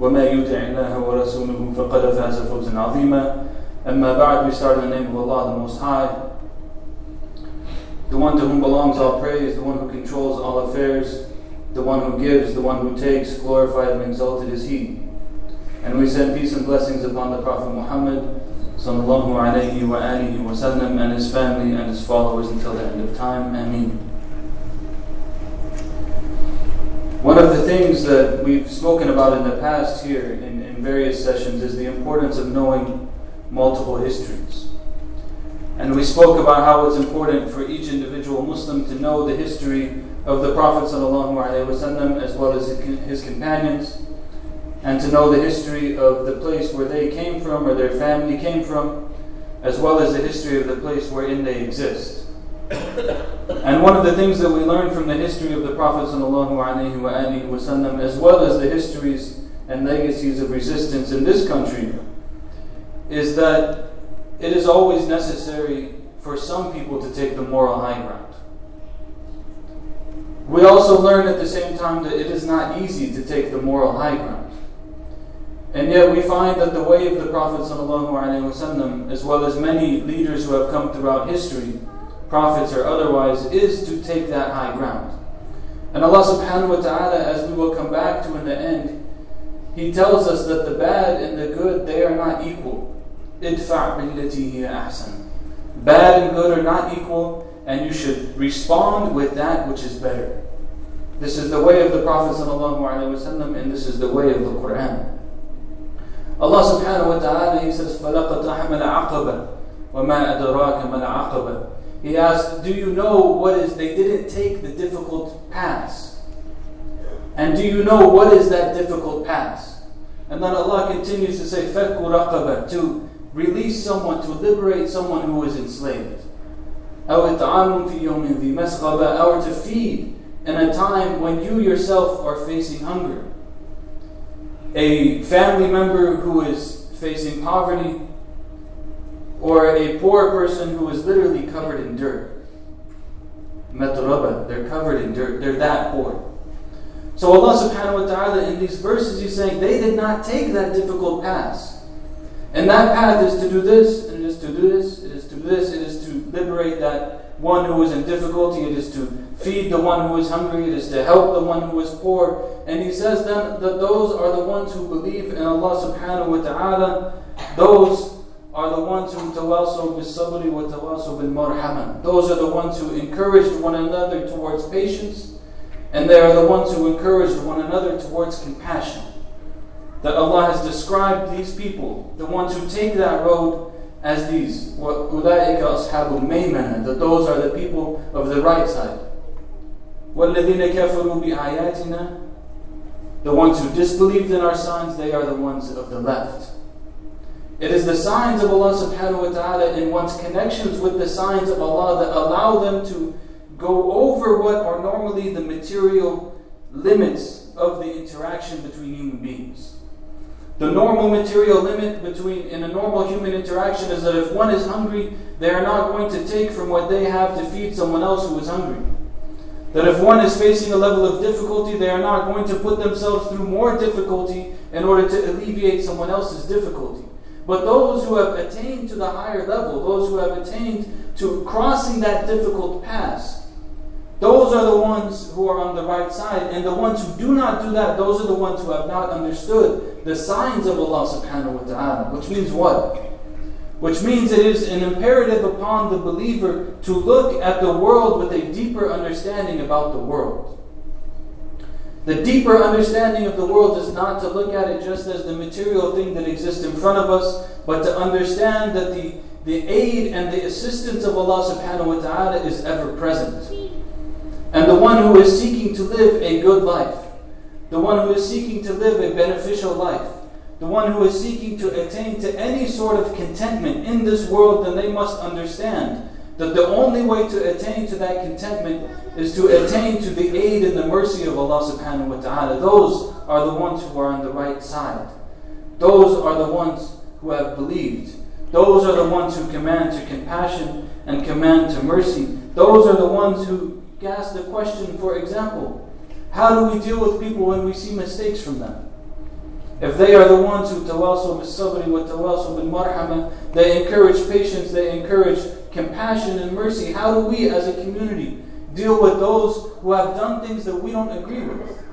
وما يطع الله ورسوله فقد فاز فوزا عظيما أما بعد we start in the name of Allah the Most High the one to whom belongs all praise the one who controls all affairs the one who gives the one who takes glorified and exalted is He and we send peace and blessings upon the Prophet Muhammad sallallahu alayhi wa alihi wa sallam and his family and his followers until the end of time. Ameen. Things that we've spoken about in the past here in, in various sessions is the importance of knowing multiple histories. And we spoke about how it's important for each individual Muslim to know the history of the Prophet as well as his companions, and to know the history of the place where they came from or their family came from, as well as the history of the place wherein they exist. And one of the things that we learn from the history of the Prophet ﷺ, as well as the histories and legacies of resistance in this country, is that it is always necessary for some people to take the moral high ground. We also learn at the same time that it is not easy to take the moral high ground. And yet we find that the way of the Prophet ﷺ, as well as many leaders who have come throughout history, prophets or otherwise, is to take that high ground. And Allah subhanahu wa ta'ala, as we will come back to in the end, He tells us that the bad and the good, they are not equal. Idfa' billati hiya ahsan. Bad and good are not equal, and you should respond with that which is better. This is the way of the Prophet ﷺ, and this is the way of the Quran. Allah subhanahu wa ta'ala, He says, فَلَقَدْ رَحْمَ الْعَقَبَةِ وَمَا أَدْرَاكَ مَا الْعَقَبَةِ He asked, do you know what is, they didn't take the difficult pass. And do you know what is that difficult pass? And then Allah continues to say, فَكُّ رَقَبَةِ To release someone, to liberate someone who is enslaved. أَوْ إِطْعَامٌ فِي يَوْمٍ ذِي مَسْغَبَةٍ Or to feed in a time when you yourself are facing hunger a family member who is facing poverty, or a poor person who is literally covered in dirt. Matraba, they're covered in dirt, they're that poor. So Allah subhanahu wa ta'ala in these verses he's saying they did not take that difficult path. And that path is to do this, and it is to do this, it is to do this, it is to liberate that one who is in difficulty, it is to feed the one who is hungry, it is to help the one who is poor. And he says then that those are the ones who believe in Allah subhanahu wa ta'ala. Those are the ones who tawasaw bis sabri wa tawasaw bil marhama. Those are the ones who encouraged one another towards patience, and they are the ones who encouraged one another towards compassion. That Allah has described these people, the ones who take that road, as these. وَأُولَٰئِكَ أَصْحَابُ الْمَيْمَنَةِ That those are the people of the right side. وَالَّذِينَ كَفَرُوا بِآيَاتِنَا The ones who disbelieved in our signs, they are the ones of the left. It is the signs of Allah subhanahu wa ta'ala and one's connections with the signs of Allah that allow them to go over what are normally the material limits of the interaction between human beings. The normal material limit between in a normal human interaction is that if one is hungry, they are not going to take from what they have to feed someone else who is hungry. That if one is facing a level of difficulty, they are not going to put themselves through more difficulty in order to alleviate someone else's difficulty. But those who have attained to the higher level, those who have attained to crossing that difficult pass, those are the ones who are on the right side. And the ones who do not do that, those are the ones who have not understood the signs of Allah subhanahu wa ta'ala. Which means what? Which means it is an imperative upon the believer to look at the world with a deeper understanding about the world. The deeper understanding of the world is not to look at it just as the material thing that exists in front of us, but to understand that the, the aid and the assistance of Allah subhanahu wa ta'ala is ever present. And the one who is seeking to live a good life, the one who is seeking to live a beneficial life, the one who is seeking to attain to any sort of contentment in this world, then they must understand that the only way to attain to that contentment is to attain to the aid and the mercy of Allah subhanahu wa ta'ala. Those are the ones who are on the right side. Those are the ones who have believed. Those are the ones who command to compassion and command to mercy. Those are the ones who ask the question, for example, how do we deal with people when we see mistakes from them? If they are the ones who tawasaw bil sabri wa tawasaw bil marhama, they encourage patience, they encourage compassion and mercy. How do we as a community deal with those who have done things that we don't agree with?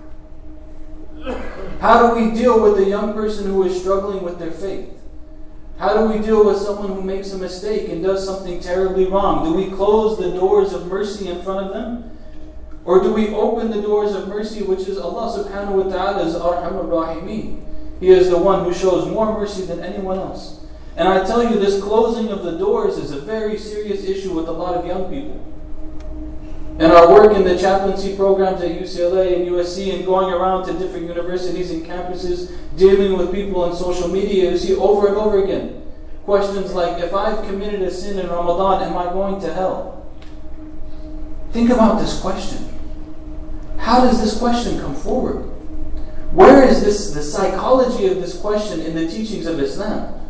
How do we deal with a young person who is struggling with their faith? How do we deal with someone who makes a mistake and does something terribly wrong? Do we close the doors of mercy in front of them? Or do we open the doors of mercy, which is Allah subhanahu wa ta'ala's Arhamur Rahimeen? He is the one who shows more mercy than anyone else. And I tell you, this closing of the doors is a very serious issue with a lot of young people. And our work in the chaplaincy programs at UCLA and USC and going around to different universities and campuses, dealing with people on social media, you see over and over again questions like If I've committed a sin in Ramadan, am I going to hell? Think about this question. How does this question come forward? Where is this the psychology of this question in the teachings of Islam?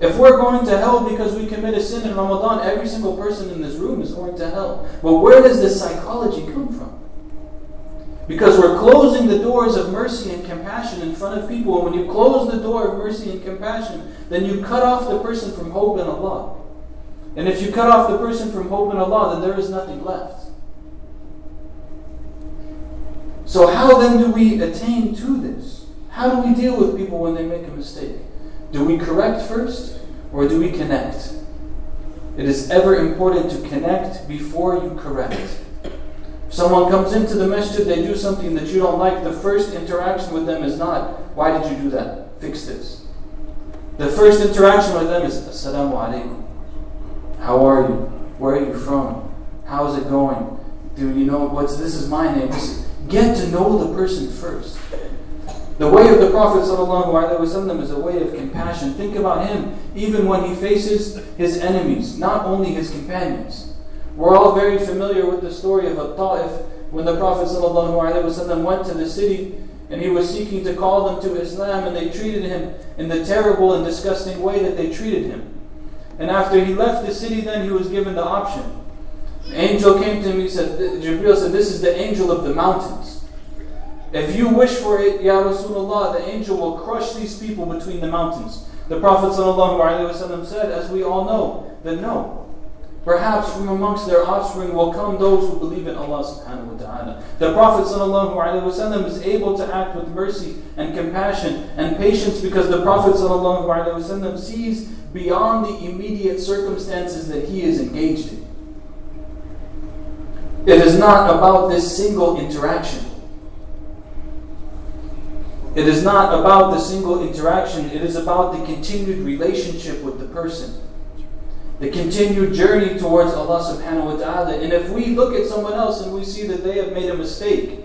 If we're going to hell because we commit a sin in Ramadan, every single person in this room is going to hell. But where does this psychology come from? Because we're closing the doors of mercy and compassion in front of people. And when you close the door of mercy and compassion, then you cut off the person from hope in Allah. And if you cut off the person from hope in Allah, then there is nothing left. So, how then do we attain to this? How do we deal with people when they make a mistake? Do we correct first or do we connect? It is ever important to connect before you correct. If someone comes into the masjid, they do something that you don't like, the first interaction with them is not, Why did you do that? Fix this. The first interaction with them is, Assalamu alaikum. How are you? Where are you from? How's it going? Do you know what's this is my name? Get to know the person first. The way of the Prophet ﷺ is a way of compassion. Think about him, even when he faces his enemies, not only his companions. We're all very familiar with the story of At-Ta'if when the Prophet ﷺ went to the city and he was seeking to call them to Islam and they treated him in the terrible and disgusting way that they treated him. And after he left the city, then he was given the option The angel came to him, he said, Jibreel said, This is the angel of the mountains. If you wish for it, Ya Rasulullah, the angel will crush these people between the mountains. The Prophet ﷺ said, as we all know, that no. Perhaps from amongst their offspring will come those who believe in Allah subhanahu wa ta'ala. The Prophet ﷺ is able to act with mercy and compassion and patience because the Prophet ﷺ sees beyond the immediate circumstances that he is engaged in. It is not about this single interaction. It is not about the single interaction, it is about the continued relationship with the person. The continued journey towards Allah subhanahu wa ta'ala. And if we look at someone else and we see that they have made a mistake,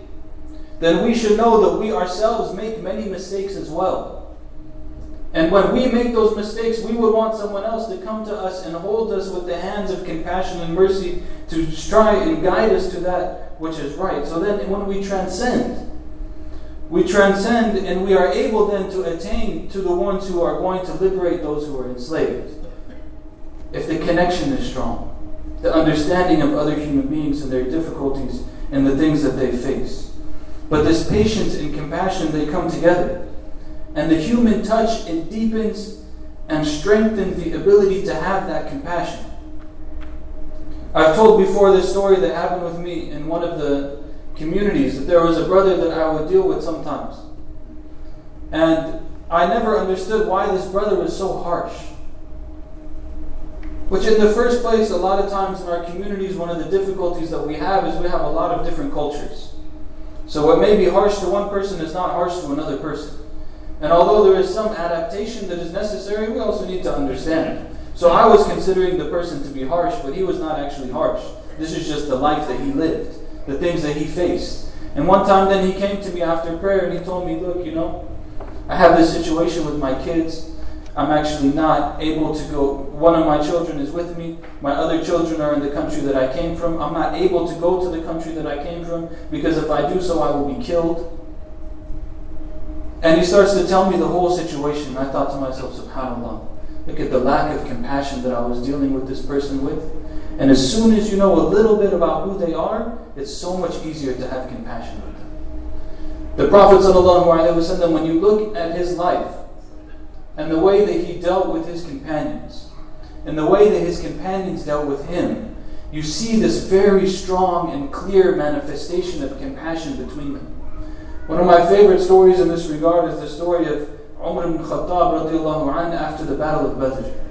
then we should know that we ourselves make many mistakes as well. And when we make those mistakes, we would want someone else to come to us and hold us with the hands of compassion and mercy to try and guide us to that which is right. So then, when we transcend, we transcend and we are able then to attain to the ones who are going to liberate those who are enslaved. If the connection is strong, the understanding of other human beings and their difficulties and the things that they face. But this patience and compassion, they come together. And the human touch, it deepens and strengthens the ability to have that compassion. I've told before this story that happened with me in one of the communities that there was a brother that I would deal with sometimes. And I never understood why this brother was so harsh. Which, in the first place, a lot of times in our communities, one of the difficulties that we have is we have a lot of different cultures. So, what may be harsh to one person is not harsh to another person. And although there is some adaptation that is necessary, we also need to understand it. So I was considering the person to be harsh, but he was not actually harsh. This is just the life that he lived, the things that he faced. And one time then he came to me after prayer and he told me, Look, you know, I have this situation with my kids. I'm actually not able to go. One of my children is with me. My other children are in the country that I came from. I'm not able to go to the country that I came from because if I do so, I will be killed. And he starts to tell me the whole situation. And I thought to myself, subhanAllah, look at the lack of compassion that I was dealing with this person with. And as soon as you know a little bit about who they are, it's so much easier to have compassion with them. The Prophet, ﷺ, when you look at his life and the way that he dealt with his companions, and the way that his companions dealt with him, you see this very strong and clear manifestation of compassion between them. One of my favorite stories in this regard is the story of Umar ibn Khattab after the Battle of Badr.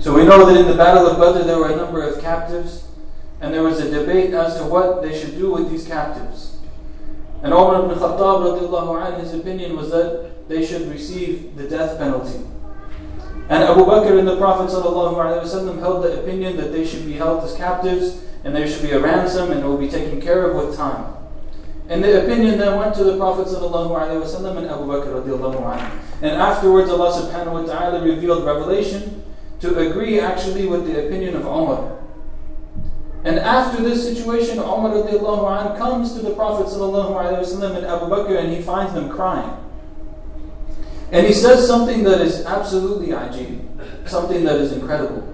So we know that in the Battle of Badr there were a number of captives, and there was a debate as to what they should do with these captives. And Umar ibn Khattab radiallahu his opinion was that they should receive the death penalty. And Abu Bakr and the Prophet ﷺ held the opinion that they should be held as captives and there should be a ransom and it will be taken care of with time. And the opinion then went to the Prophet ﷺ and Abu Bakr And afterwards Allah subhanahu wa ta'ala revealed revelation to agree actually with the opinion of Umar. And after this situation, Umar comes to the Prophet and Abu Bakr and he finds them crying. And he says something that is absolutely ajib, something that is incredible.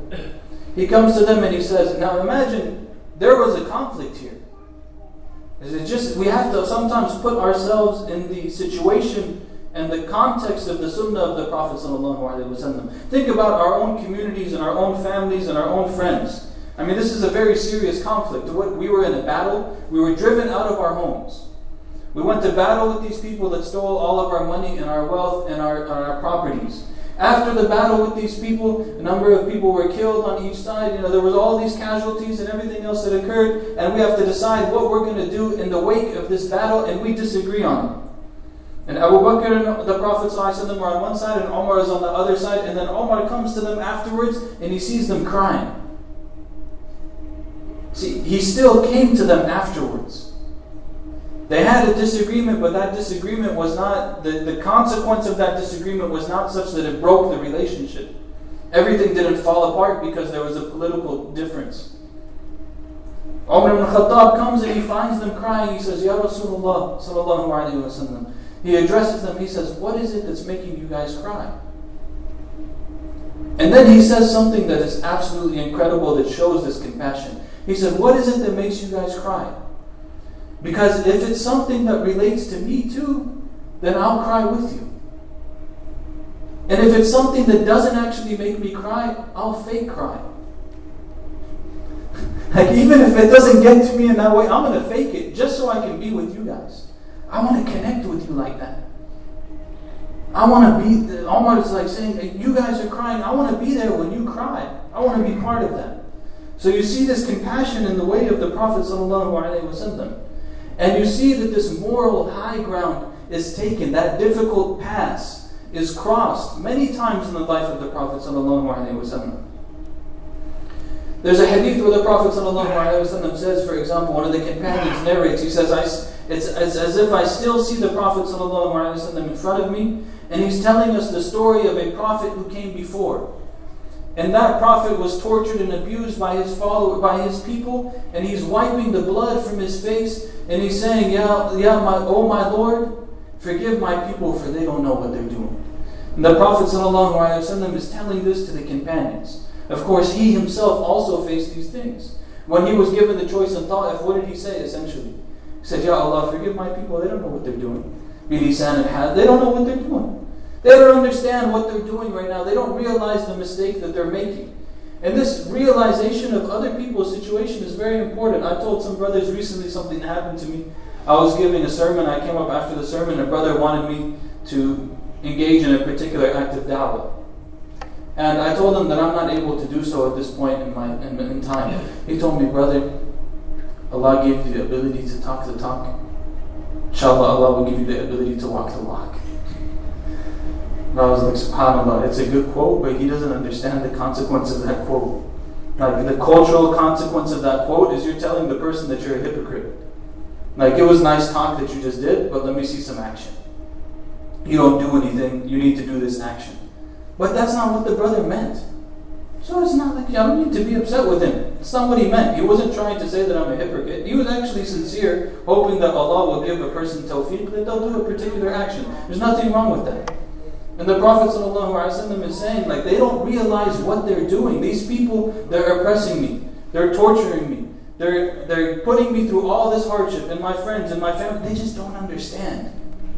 He comes to them and he says, Now imagine there was a conflict here. It's just we have to sometimes put ourselves in the situation and the context of the sunnah of the Prophet. Think about our own communities and our own families and our own friends. I mean, this is a very serious conflict. We were in a battle, we were driven out of our homes. We went to battle with these people that stole all of our money and our wealth and our, our properties. After the battle with these people, a number of people were killed on each side. You know, there was all these casualties and everything else that occurred, and we have to decide what we're going to do in the wake of this battle, and we disagree on it. And Abu Bakr and the Prophet were on one side, and Omar is on the other side, and then Omar comes to them afterwards, and he sees them crying. See, he still came to them afterwards. They had a disagreement, but that disagreement was not, the, the consequence of that disagreement was not such that it broke the relationship. Everything didn't fall apart because there was a political difference. Umar ibn Khattab comes and he finds them crying. He says, Ya Rasulullah, sallallahu alayhi wa sallam. He addresses them. He says, What is it that's making you guys cry? And then he says something that is absolutely incredible that shows this compassion. He said, What is it that makes you guys cry? Because if it's something that relates to me too, then I'll cry with you. And if it's something that doesn't actually make me cry, I'll fake cry. like, even if it doesn't get to me in that way, I'm going to fake it just so I can be with you guys. I want to connect with you like that. I want to be, almost like saying, you guys are crying. I want to be there when you cry. I want to be part of that. So you see this compassion in the way of the Prophet. And you see that this moral high ground is taken, that difficult pass is crossed many times in the life of the Prophet There's a hadith where the Prophet says, for example, one of the companions narrates, he says, it's, it's as if I still see the Prophet in front of me, and he's telling us the story of a prophet who came before. And that prophet was tortured and abused by his follower, by his people, and he's wiping the blood from his face, and he's saying, "Yeah, yeah, my, oh my Lord, forgive my people, for they don't know what they're doing." And the Prophet ﷺ is telling this to the companions. Of course, he himself also faced these things. When he was given the choice in Ta'if, what did he say essentially? He said, Ya Allah, forgive my people, they don't know what they're doing. They don't know what they're doing. They don't understand what they're doing right now. They don't realize the mistake that they're making. And this realization of other people's situation is very important. I told some brothers recently something happened to me. I was giving a sermon. I came up after the sermon. A brother wanted me to engage in a particular act of da'wah. And I told him that I'm not able to do so at this point in my in, in time. He told me, brother, Allah gave you the ability to talk the talk. Inshallah, Allah will give you the ability to walk the walk. And I was like, subhanAllah, it's a good quote, but he doesn't understand the consequence of that quote. Like, the cultural consequence of that quote is you're telling the person that you're a hypocrite. Like, it was nice talk that you just did, but let me see some action. you don't do anything, you need to do this action. But that's not what the brother meant. So it's not like I don't need to be upset with him. It's not what he meant. He wasn't trying to say that I'm a hypocrite. He was actually sincere, hoping that Allah will give a person tawfiq that they'll do a particular action. There's nothing wrong with that. And the Prophet ﷺ is saying, like, they don't realize what they're doing. These people, they're oppressing me. They're torturing me. They're, they're putting me through all this hardship. And my friends and my family, they just don't understand.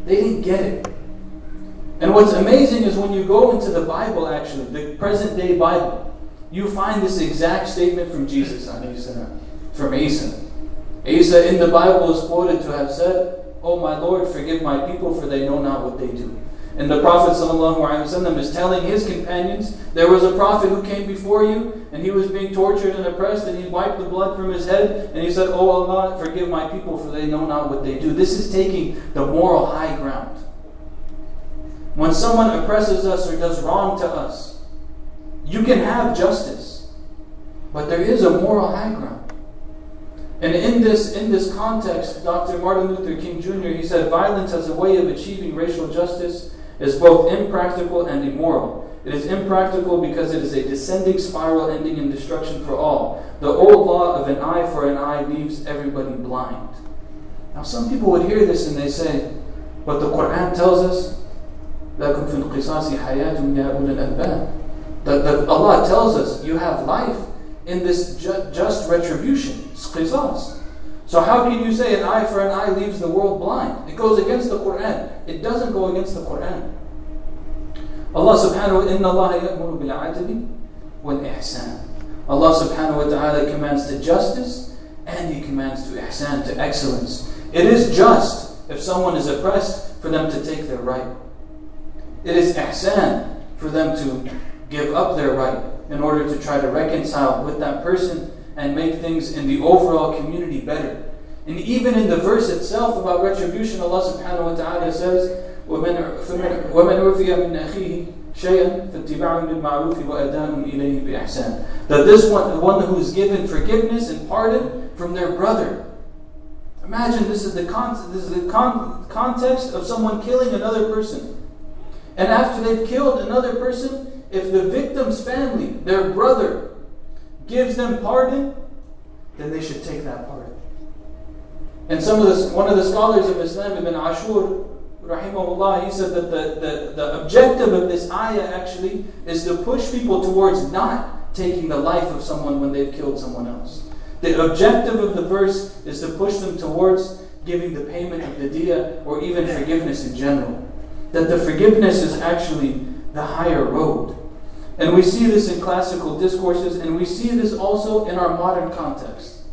They didn't get it. And what's amazing is when you go into the Bible, actually, the present day Bible, you find this exact statement from Jesus, from Asa. Asa in the Bible is quoted to have said, Oh my Lord, forgive my people, for they know not what they do. And the Prophet ﷺ is telling his companions, there was a prophet who came before you, and he was being tortured and oppressed, and he wiped the blood from his head, and he said, Oh Allah, forgive my people, for they know not what they do. This is taking the moral high ground. When someone oppresses us or does wrong to us, you can have justice, but there is a moral high ground. And in this, in this context, Dr. Martin Luther King Jr., he said, violence as a way of achieving racial justice is both impractical and immoral. It is impractical because it is a descending spiral ending in destruction for all. The old law of an eye for an eye leaves everybody blind. Now, some people would hear this and they say, but the Quran tells us, that, that Allah tells us you have life in this ju- just retribution. Qisas. So how can you say an eye for an eye leaves the world blind? It goes against the Quran. It doesn't go against the Quran. Allah subhanahu wa ta'ala. Allah subhanahu wa ta'ala commands to justice and He commands to ihsan, to excellence. It is just if someone is oppressed for them to take their right. It is ihsan for them to give up their right in order to try to reconcile with that person and make things in the overall community better. And even in the verse itself about retribution, Allah subhanahu wa ta'ala says, وَمَنْ عُرْفِيَ مِنْ أَخِيهِ شَيْئًا فَاتِّبَعٌ بِالْمَعْرُوفِ وَأَدَاءٌ إِلَيْهِ بِإِحْسَانٍ That this one, the one who is given forgiveness and pardon from their brother. Imagine this is the, con- this is the con- context of someone killing another person. And after they've killed another person, if the victim's family, their brother, gives them pardon, then they should take that pardon. And some of the, one of the scholars of Islam, Ibn Ashur, rahimahullah, he said that the, the, the objective of this ayah actually is to push people towards not taking the life of someone when they've killed someone else. The objective of the verse is to push them towards giving the payment of the diya or even forgiveness in general. That the forgiveness is actually the higher road. And we see this in classical discourses, and we see this also in our modern context.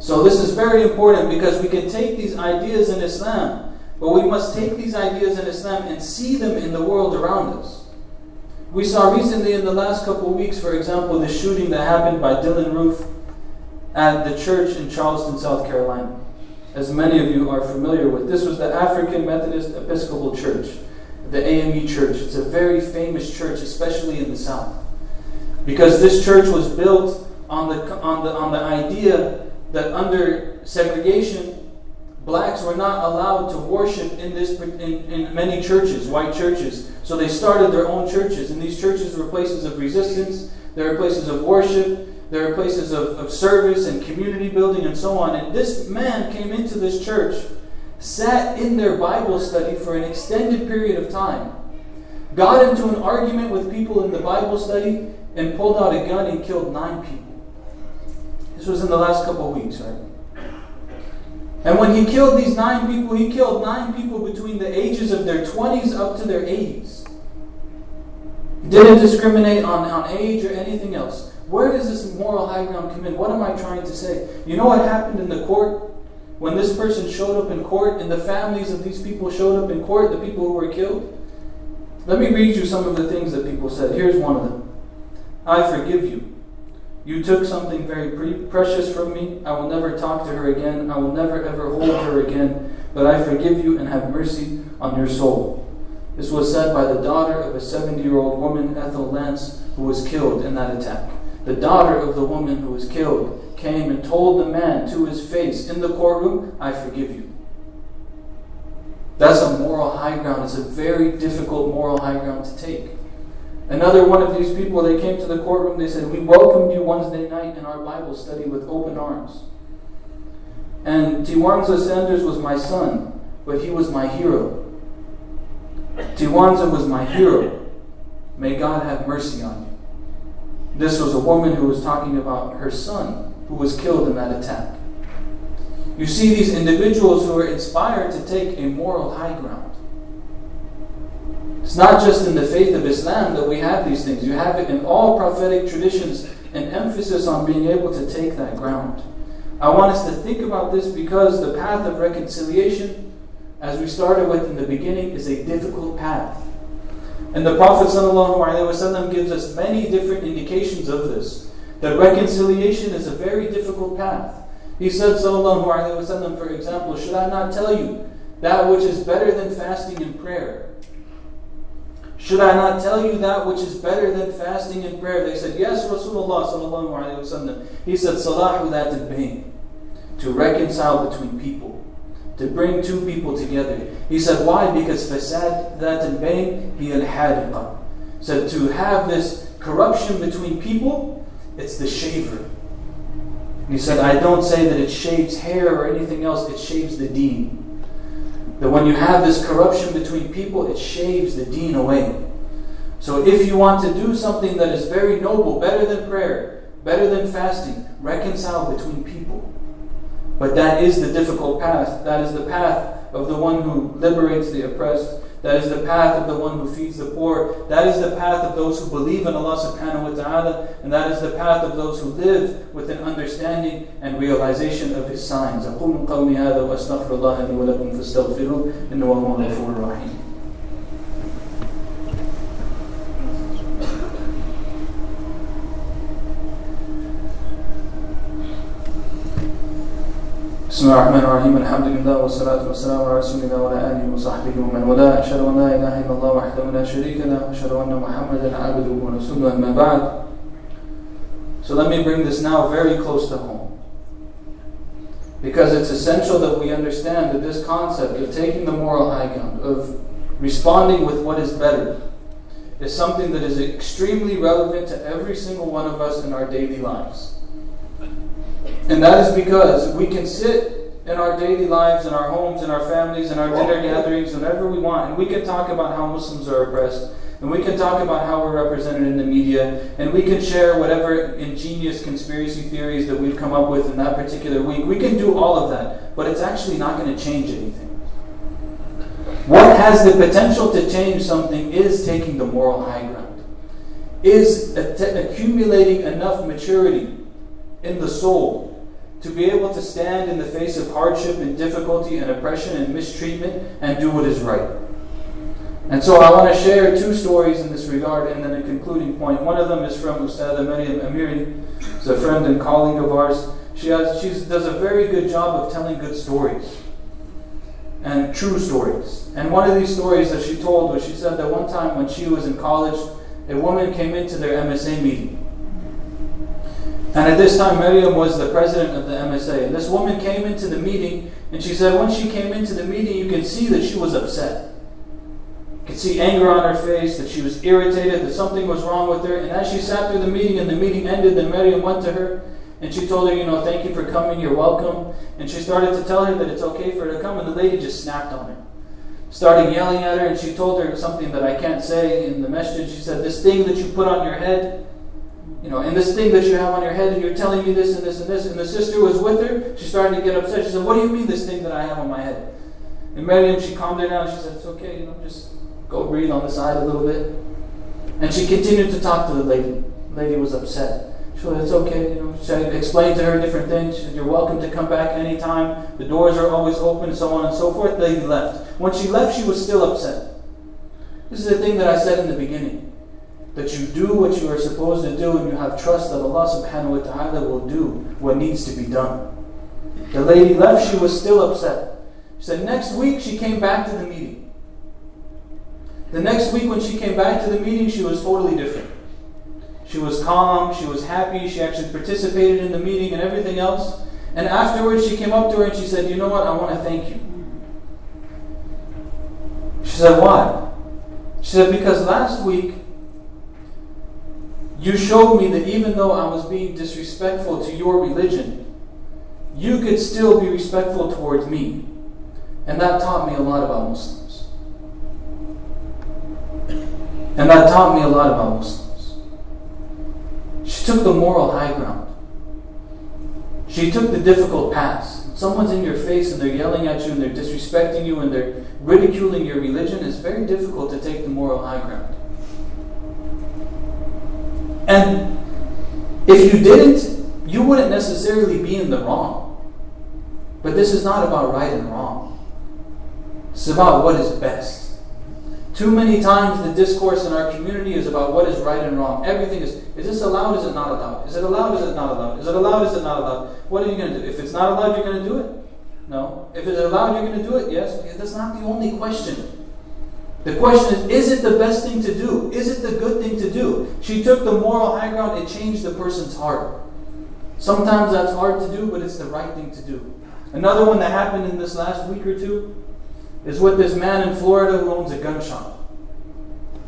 So, this is very important because we can take these ideas in Islam, but we must take these ideas in Islam and see them in the world around us. We saw recently in the last couple of weeks, for example, the shooting that happened by Dylann Roof at the church in Charleston, South Carolina. As many of you are familiar with, this was the African Methodist Episcopal Church the AME Church. It's a very famous church, especially in the South, because this church was built on the on the on the idea that under segregation, blacks were not allowed to worship in this in, in many churches, white churches. So they started their own churches, and these churches were places of resistance. They were places of worship. There are places of, of service and community building and so on. And this man came into this church sat in their Bible study for an extended period of time, got into an argument with people in the Bible study, and pulled out a gun and killed nine people. This was in the last couple of weeks, right? And when he killed these nine people, he killed nine people between the ages of their 20s up to their 80s. He didn't discriminate on, on age or anything else. Where does this moral high ground come in? What am I trying to say? You know what happened in the court? When this person showed up in court and the families of these people showed up in court, the people who were killed, let me read you some of the things that people said. Here's one of them I forgive you. You took something very pre- precious from me. I will never talk to her again. I will never ever hold her again. But I forgive you and have mercy on your soul. This was said by the daughter of a 70 year old woman, Ethel Lance, who was killed in that attack. The daughter of the woman who was killed came and told the man to his face in the courtroom, I forgive you. That's a moral high ground. It's a very difficult moral high ground to take. Another one of these people, they came to the courtroom, they said, We welcomed you Wednesday night in our Bible study with open arms. And Tywanza Sanders was my son, but he was my hero. Tywanza was my hero. May God have mercy on you. This was a woman who was talking about her son who was killed in that attack. You see these individuals who are inspired to take a moral high ground. It's not just in the faith of Islam that we have these things. You have it in all prophetic traditions, an emphasis on being able to take that ground. I want us to think about this because the path of reconciliation, as we started with in the beginning, is a difficult path. And the Prophet ﷺ gives us many different indications of this. That reconciliation is a very difficult path. He said, Sallallahu Alaihi Wasallam, for example, should I not tell you that which is better than fasting and prayer? Should I not tell you that which is better than fasting and prayer? They said, Yes, Rasulullah sallallahu alayhi wasallam. He said, Salahu that bain, to reconcile between people, to bring two people together. He said, Why? Because fasad that bain, he al hadiqa. Said to have this corruption between people, it's the shaver. He said, I don't say that it shaves hair or anything else, it shaves the deen. That when you have this corruption between people, it shaves the deen away. So if you want to do something that is very noble, better than prayer, better than fasting, reconcile between people. But that is the difficult path. That is the path of the one who liberates the oppressed that is the path of the one who feeds the poor. That is the path of those who believe in Allah subhanahu wa ta'ala. And that is the path of those who live with an understanding and realization of His signs. أقول قولي هذا وأستغفر الله لي ولكم فاستغفروه إنه هو الغفور الرحيم. بسم الله الرحمن الرحيم. الحمد لله والصلاة والسلام على وعلى آله وصحبه ومن والاه. أشهد أن لا إله إلا الله وحده لا شريك له. وأشهد أن محمدا عبده ورسوله. أما بعد. So let me bring this now very close to home. Because it's essential that we understand that this concept of taking the moral high ground, of responding with what is better, is something that is extremely relevant to every single one of us in our daily lives. And that is because we can sit in our daily lives, in our homes, in our families, in our dinner gatherings, whenever we want, and we can talk about how Muslims are oppressed, and we can talk about how we're represented in the media, and we can share whatever ingenious conspiracy theories that we've come up with in that particular week. We can do all of that, but it's actually not going to change anything. What has the potential to change something is taking the moral high ground, is accumulating enough maturity in the soul to be able to stand in the face of hardship and difficulty and oppression and mistreatment and do what is right. And so I want to share two stories in this regard and then a concluding point. One of them is from Ustada Maryam Amiri, who's a friend and colleague of ours. She, has, she does a very good job of telling good stories and true stories. And one of these stories that she told was she said that one time when she was in college, a woman came into their MSA meeting and at this time, Miriam was the president of the MSA. And this woman came into the meeting, and she said, when she came into the meeting, you can see that she was upset. You could see anger on her face, that she was irritated, that something was wrong with her. And as she sat through the meeting and the meeting ended, then Miriam went to her and she told her, you know, thank you for coming, you're welcome. And she started to tell her that it's okay for her to come, and the lady just snapped on her. Started yelling at her, and she told her something that I can't say in the message. She said, This thing that you put on your head, you know, and this thing that you have on your head, and you're telling me this and this and this. And the sister was with her. She started to get upset. She said, What do you mean, this thing that I have on my head? And Miriam, she calmed her down. She said, It's okay, you know, just go breathe on the side a little bit. And she continued to talk to the lady. The lady was upset. She said, It's okay, you know. She explained to her different things. She said, You're welcome to come back anytime. The doors are always open, so on and so forth. The lady left. When she left, she was still upset. This is the thing that I said in the beginning that you do what you are supposed to do and you have trust that Allah subhanahu wa ta'ala will do what needs to be done. The lady left, she was still upset. She said, next week she came back to the meeting. The next week when she came back to the meeting, she was totally different. She was calm, she was happy, she actually participated in the meeting and everything else. And afterwards she came up to her and she said, You know what? I want to thank you. She said, Why? She said, Because last week you showed me that even though I was being disrespectful to your religion, you could still be respectful towards me. And that taught me a lot about Muslims. And that taught me a lot about Muslims. She took the moral high ground. She took the difficult path. Someone's in your face and they're yelling at you and they're disrespecting you and they're ridiculing your religion. It's very difficult to take the moral high ground. And if you didn't, you wouldn't necessarily be in the wrong. But this is not about right and wrong. It's about what is best. Too many times the discourse in our community is about what is right and wrong. Everything is is this allowed, is it not allowed? Is it allowed, is it not allowed? Is it allowed, is it not allowed? What are you going to do? If it's not allowed, you're going to do it? No. If it's allowed, you're going to do it? Yes. That's not the only question. The question is, is it the best thing to do? Is it the good thing to do? She took the moral high ground, it changed the person's heart. Sometimes that's hard to do, but it's the right thing to do. Another one that happened in this last week or two is with this man in Florida who owns a gun shop.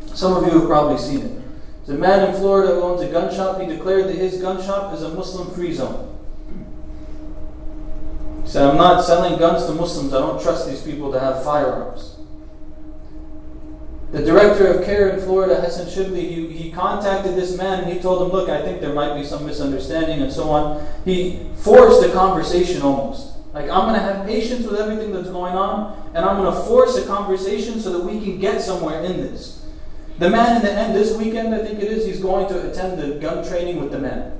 Some of you have probably seen it. A man in Florida who owns a gun shop. He declared that his gun shop is a Muslim free zone. He said, I'm not selling guns to Muslims. I don't trust these people to have firearms. The director of CAIR in Florida, Hassan Shibli, he, he contacted this man and he told him, Look, I think there might be some misunderstanding and so on. He forced a conversation almost. Like, I'm going to have patience with everything that's going on, and I'm going to force a conversation so that we can get somewhere in this. The man in the end, this weekend, I think it is, he's going to attend the gun training with the men.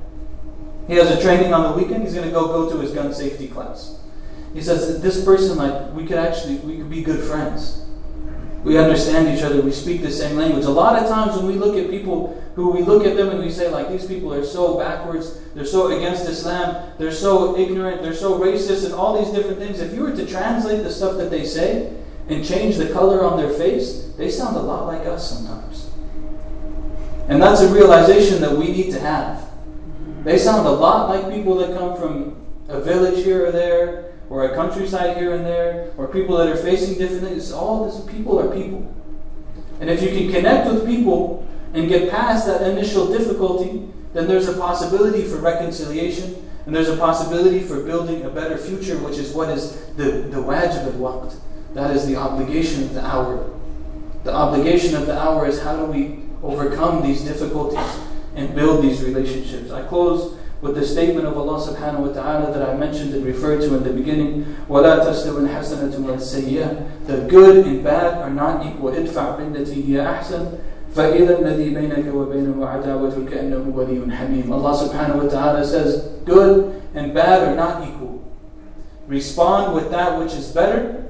He has a training on the weekend, he's going to go go to his gun safety class. He says, This person, like, we could actually, we could be good friends. We understand each other. We speak the same language. A lot of times when we look at people who we look at them and we say, like, these people are so backwards, they're so against Islam, they're so ignorant, they're so racist, and all these different things. If you were to translate the stuff that they say and change the color on their face, they sound a lot like us sometimes. And that's a realization that we need to have. They sound a lot like people that come from a village here or there, or a countryside here and there, or people that are facing different things. All these people are people. And if you can connect with people and get past that initial difficulty, then there's a possibility for reconciliation, and there's a possibility for building a better future, which is what is the, the wajib al-waqt. That is the obligation of the hour. The obligation of the hour is how do we overcome these difficulties and build these relationships. I close with the statement of Allah subhanahu wa ta'ala that I mentioned and referred to in the beginning, وَلَا تَسْتَوِ الْحَسَنَةُ وَالسَّيِّئَةُ The good and bad are not equal. ادفع بالتي هي أحسن فإذا الذي بينك وبينه عداوة كأنه ولي حميم Allah subhanahu wa ta'ala says, good and bad are not equal. Respond with that which is better,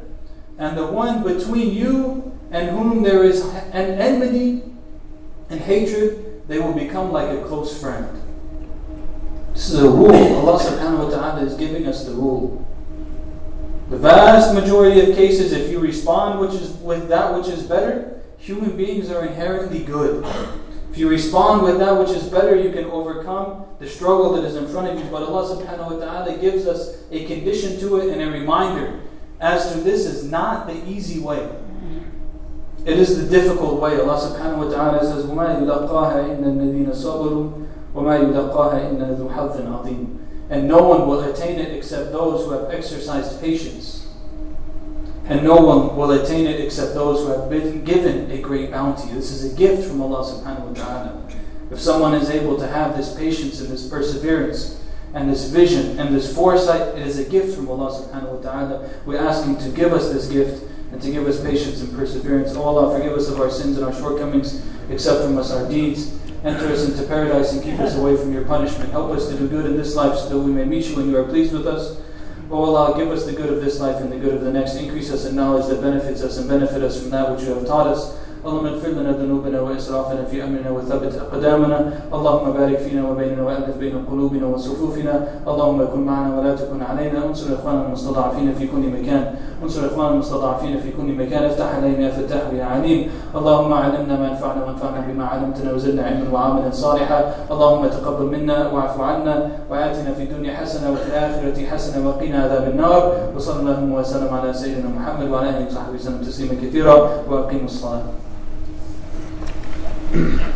and the one between you and whom there is an enmity and hatred, they will become like a close friend. This is a rule. Allah subhanahu wa ta'ala is giving us the rule. The vast majority of cases, if you respond which is, with that which is better, human beings are inherently good. If you respond with that which is better, you can overcome the struggle that is in front of you. But Allah subhanahu wa ta'ala gives us a condition to it and a reminder as to this is not the easy way. It is the difficult way. Allah subhanahu wa ta'ala says, وَمَا يُلَقَّاهَا إِنَّ الَّذِينَ صَبَرُوا وَمَا يُلَقَّاهَا إِنَّ ذُو حَظٍ عَظِيمٍ And no one will attain it except those who have exercised patience. And no one will attain it except those who have been given a great bounty. This is a gift from Allah subhanahu wa ta'ala. If someone is able to have this patience and this perseverance and this vision and this foresight, it is a gift from Allah subhanahu wa ta'ala. We ask Him to give us this gift and to give us patience and perseverance. Oh Allah, forgive us of our sins and our shortcomings, accept from us our deeds. Enter us into paradise and keep us away from your punishment. Help us to do good in this life so that we may meet you when you are pleased with us. O Allah, give us the good of this life and the good of the next. Increase us in knowledge that benefits us and benefit us from that which you have taught us. اللهم اغفر لنا ذنوبنا وإسرافنا في أمرنا وثبت أقدامنا. اللهم بارك فينا وبيننا وألف بين قلوبنا وصفوفنا. اللهم كن معنا ولا تكن علينا. انصر إخواننا المستضعفين في كل مكان. انصر إخواننا المستضعفين في كل مكان. افتح علينا يا فتاح يا عليم. اللهم علمنا ما ينفعنا وانفعنا بما علمتنا وزدنا علما وعملا صالحا. اللهم تقبل منا واعف عنا وآتنا في الدنيا حسنة وفي الآخرة حسنة وقنا عذاب النار. وصلى الله وسلم على سيدنا محمد وعلى آله وصحبه وسلم تسليما كثيرا. وأقيموا الصلاة. mm